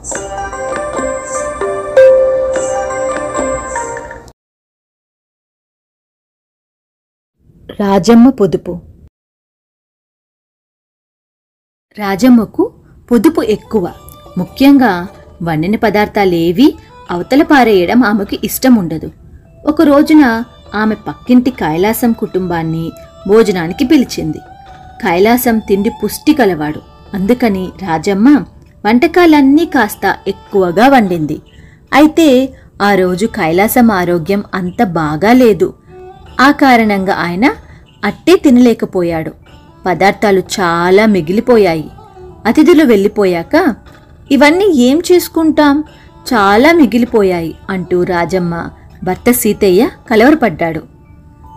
రాజమ్మ పొదుపు. రాజమ్మకు పొదుపు ఎక్కువ. ముఖ్యంగా వండిన పదార్థాలేవి అవతల పారేయడం ఆమెకు ఇష్టం ఉండదు ఒక రోజున ఆమె పక్కింటి కైలాసం కుటుంబాన్ని భోజనానికి పిలిచింది. కైలాసం తిండి పుష్టి కలవాడు అందుకని రాజమ్మ వంటకాలన్నీ కాస్త ఎక్కువగా వండింది. అయితే ఆ రోజు కైలాసం ఆరోగ్యం అంత బాగా లేదు. ఆ కారణంగా ఆయన అట్టే తినలేకపోయాడు. పదార్థాలు చాలా మిగిలిపోయాయి. అతిథులు వెళ్ళిపోయాక ఇవన్నీ ఏం చేసుకుంటాం? చాలా మిగిలిపోయాయి అంటూ రాజమ్మ భర్త సీతయ్య కలవరపడ్డాడు.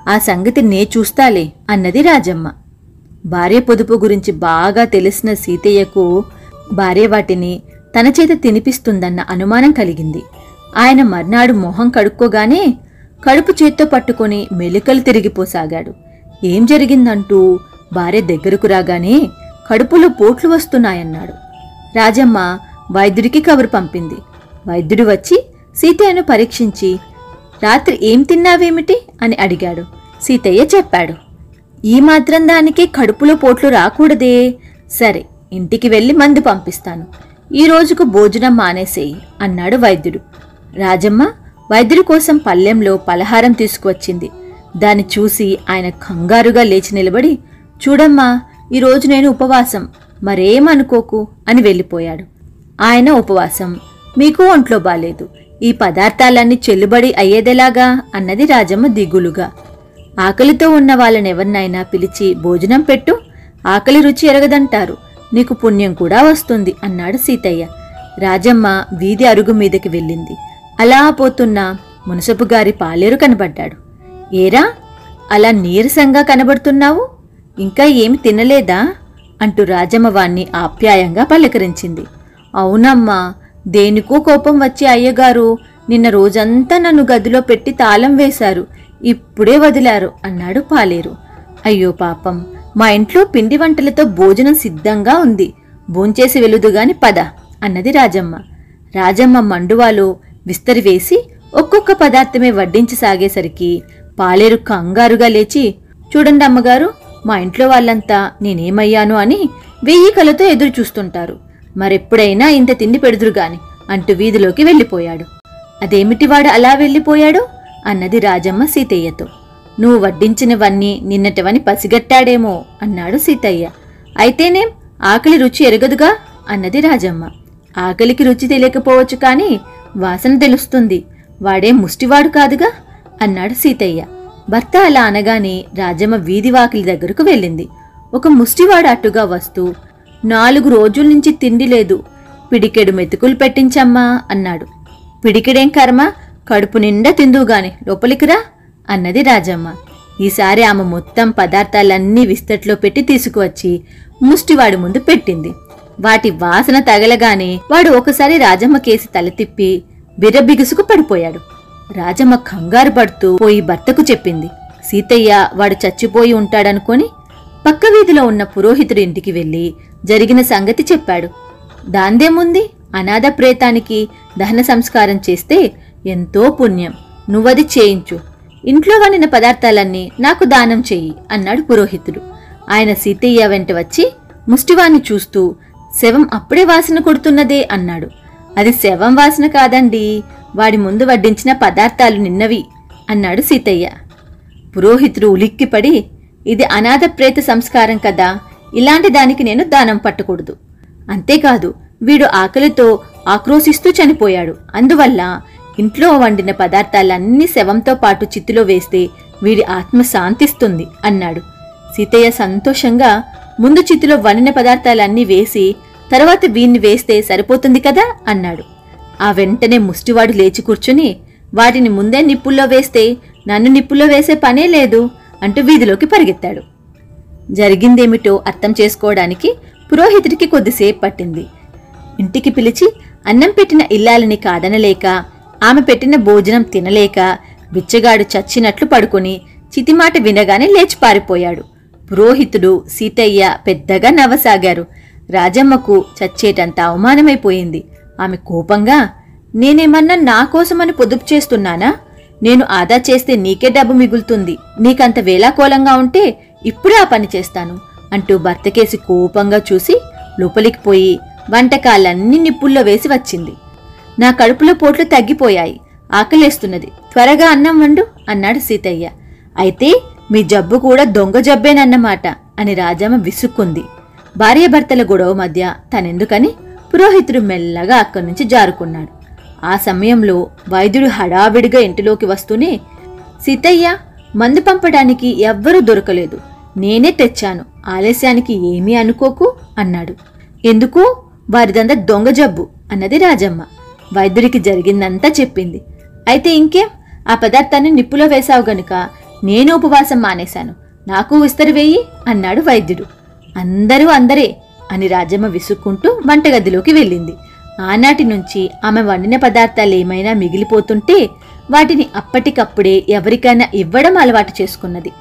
ఆ సంగతి నే చూస్తాలే అన్నది రాజమ్మ. భార్య పొదుపు గురించి బాగా తెలిసిన సీతయ్యకు భార్య వాటిని తన చేత తినిపిస్తుందన్న అనుమానం కలిగింది. ఆయన మర్నాడు మొహం కడుక్కోగానే కడుపు చేత్తో పట్టుకొని మెలికలు తిరిగిపోసాగాడు. ఏం జరిగిందంటూ భార్య దగ్గరకు రాగానే కడుపులో పోట్లు వస్తున్నాయన్నాడు. రాజమ్మ వైద్యుడికి కబురు పంపింది. వైద్యుడు వచ్చి సీతయ్యను పరీక్షించి రాత్రి ఏం తిన్నావేమిటి అని అడిగాడు. సీతయ్య చెప్పాడు ఈ మాత్రం దానికి కడుపులో పోట్లు రాకూడదే. సరే ఇంటికి వెళ్ళి మందు పంపిస్తాను. ఈ రోజుకు భోజనం మానేసేయి అన్నాడు వైద్యుడు. రాజమ్మ వైద్యుడి కోసం పల్లెంలో పలహారం తీసుకువచ్చింది. దాన్ని చూసి ఆయన కంగారుగా లేచి నిలబడి చూడమ్మా ఈరోజు నేను ఉపవాసం మరేమనుకోకు అని వెళ్ళిపోయాడు. ఆయన ఉపవాసం మీకు ఒంట్లో బాలేదు ఈ పదార్థాలన్నీ చెల్లుబడి అయ్యేదెలాగా అన్నది రాజమ్మ దిగులుగా. ఆకలితో ఉన్న వాళ్ళనెవరినైనా పిలిచి భోజనం పెట్టు ఆకలి రుచి ఎరగదంటారు. నీకు పుణ్యం కూడా వస్తుంది అన్నాడు సీతయ్య. రాజమ్మ వీధి అరుగు మీదకి వెళ్ళింది. అలా పోతున్న మునసపు గారి పాలేరు కనబడ్డాడు. ఏరా అలా నీరసంగా కనబడుతున్నావు? ఇంకా ఏమి తినలేదా? అంటూ రాజమ్మ వాణ్ణి ఆప్యాయంగా పలకరించింది. అవునమ్మా దేనికో కోపం వచ్చి అయ్యగారు నిన్న రోజంతా నన్ను గదిలో పెట్టి తాళం వేశారు. ఇప్పుడే వదిలారు అన్నాడు పాలేరు. అయ్యో పాపం మా ఇంట్లో పిండి వంటలతో భోజనం సిద్ధంగా ఉంది. భోంచేసి వెలుదుగాని పద అన్నది రాజమ్మ. రాజమ్మ మండువాలో విస్తరివేసి ఒక్కొక్క పదార్థమే వడ్డించి సాగేసరికి పాలేరు కంగారుగా లేచి చూడండి అమ్మగారు మా ఇంట్లో వాళ్ళంతా నేనేమయ్యాను అని వెయ్యి కలతో ఎదురు చూస్తుంటారు. మరెప్పుడైనా ఇంత తిండి పెడుదురుగాని అంటూ వీధిలోకి వెళ్ళిపోయాడు. అదేమిటి వాడు అలా వెళ్ళిపోయాడు? అన్నది రాజమ్మ సీతయ్యతో. నువ్వు వడ్డించినవన్నీ నిన్నటివని పసిగట్టాడేమో అన్నాడు సీతయ్య. అయితేనేం ఆకలి రుచి ఎరగదుగా అన్నది రాజమ్మ. ఆకలికి రుచి తెలియకపోవచ్చు కాని వాసన తెలుస్తుంది. వాడే ముష్టివాడు కాదుగా అన్నాడు సీతయ్య. భర్త అలా అనగానే రాజమ్మ వీధి వాకిలి దగ్గరకు వెళ్ళింది. ఒక ముష్టివాడు అట్టుగా వస్తూ నాలుగు రోజుల నుంచి తిండి లేదు. పిడికెడు మెతుకులు పెట్టించమ్మా అన్నాడు. పిడికెడేం కర్మ? కడుపు నిండా తిందువుగాని లోపలికిరా అన్నది రాజమ్మ. ఈసారి ఆమె మొత్తం పదార్థాలన్నీ విస్తట్లో పెట్టి తీసుకువచ్చి ముష్టివాడి ముందు పెట్టింది. వాటి వాసన తగలగానే వాడు ఒకసారి రాజమ్మ కేసి తల తిప్పి పడిపోయాడు. రాజమ్మ కంగారు పడుతూ పోయి భర్తకు చెప్పింది. సీతయ్య వాడు చచ్చిపోయి ఉంటాడనుకొని పక్క వీధిలో ఉన్న పురోహితుడి ఇంటికి వెళ్ళి జరిగిన సంగతి చెప్పాడు. దాందేముంది? అనాథ ప్రేతానికి దహన సంస్కారం చేస్తే ఎంతో పుణ్యం. నువ్వది చేయించు. ఇంట్లో వండిన పదార్థాలన్నీ నాకు దానం చెయ్యి అన్నాడు పురోహితుడు. ఆయన సీతయ్య వెంట వచ్చి ముష్టివాణ్ణి చూస్తూ శవం అప్పుడే వాసన కొడుతున్నదే అన్నాడు. అది శవం వాసన కాదండి వాడి ముందు వడ్డించిన పదార్థాలు నిన్నవి అన్నాడు సీతయ్య. పురోహితుడు ఉలిక్కిపడి ఇది అనాథ ప్రేత సంస్కారం కదా ఇలాంటి దానికి నేను దానం పట్టకూడదు. అంతేకాదు వీడు ఆకలితో ఆక్రోశిస్తూ చనిపోయాడు. అందువల్ల ఇంట్లో వండిన పదార్థాలన్నీ శవంతో పాటు చిత్తులో వేస్తే వీడి ఆత్మ శాంతిస్తుంది అన్నాడు. సీతయ్య సంతోషంగా ముందు చిత్తులో వండిన పదార్థాలన్నీ వేసి తర్వాత వీణ్ణి వేస్తే సరిపోతుంది కదా అన్నాడు. ఆ వెంటనే ముష్టివాడు లేచి కూర్చుని వాటిని ముందే నిప్పుల్లో వేస్తే నన్ను నిప్పుల్లో వేసే పనే లేదు అంటూ వీధిలోకి పరిగెత్తాడు. జరిగిందేమిటో అర్థం చేసుకోవడానికి పురోహితుడికి కొద్దిసేపు పట్టింది. ఇంటికి పిలిచి అన్నం పెట్టిన ఇల్లాలని కాదనలేక ఆమె పెట్టిన భోజనం తినలేక బిచ్చగాడు చచ్చినట్లు పడుకొని చితిమాట వినగానే లేచి పారిపోయాడు. పురోహితుడు సీతయ్య పెద్దగా నవ్వసాగారు. రాజమ్మకు చచ్చేటంత అవమానమైపోయింది. ఆమె కోపంగా నేనేమన్నా నా కోసమని పొదుపు చేస్తున్నానా? నేను ఆదా చేస్తే నీకే డబ్బు మిగులుతుంది. నీకంత వేలాకోలంగా ఉంటే ఇప్పుడే ఆ పని చేస్తాను అంటూ భర్తకేసి కోపంగా చూసి లోపలికి పోయి వంటకాలన్నీ నిప్పుల్లో వేసి వచ్చింది. నా కడుపులో పోట్లు తగ్గిపోయాయి. ఆకలేస్తున్నది. త్వరగా అన్నం వండు అన్నాడు సీతయ్య. అయితే మీ జబ్బు కూడా దొంగ జబ్బేనన్నమాట అని రాజమ్మ విసుక్కుంది. భార్యాభర్తల గొడవ మధ్య తనెందుకని పురోహితుడు మెల్లగా అక్కడి నుంచి జారుకున్నాడు. ఆ సమయంలో వైద్యుడు హడావిడిగా ఇంటిలోకి వస్తూనే సీతయ్య మందు పంపడానికి ఎవ్వరూ దొరకలేదు. నేనే తెచ్చాను. ఆలస్యానికి ఏమీ అనుకోకు అన్నాడు. ఎందుకు? వారిదంతా దొంగ జబ్బు అన్నది రాజమ్మ. వైద్యుడికి జరిగిందంతా చెప్పింది. అయితే ఇంకేం? ఆ పదార్థాన్ని నిప్పులో వేశావు గనుక నేను ఉపవాసం మానేశాను. నాకు విస్తరి వేయి అన్నాడు వైద్యుడు. అందరూ అందరే అని రాజమ్మ విసుక్కుంటూ వంటగదిలోకి వెళ్ళింది. ఆనాటి నుంచి ఆమె వండిన పదార్థాలు ఏమైనా మిగిలిపోతుంటే వాటిని అప్పటికప్పుడే ఎవరికైనా ఇవ్వడం అలవాటు చేసుకున్నది.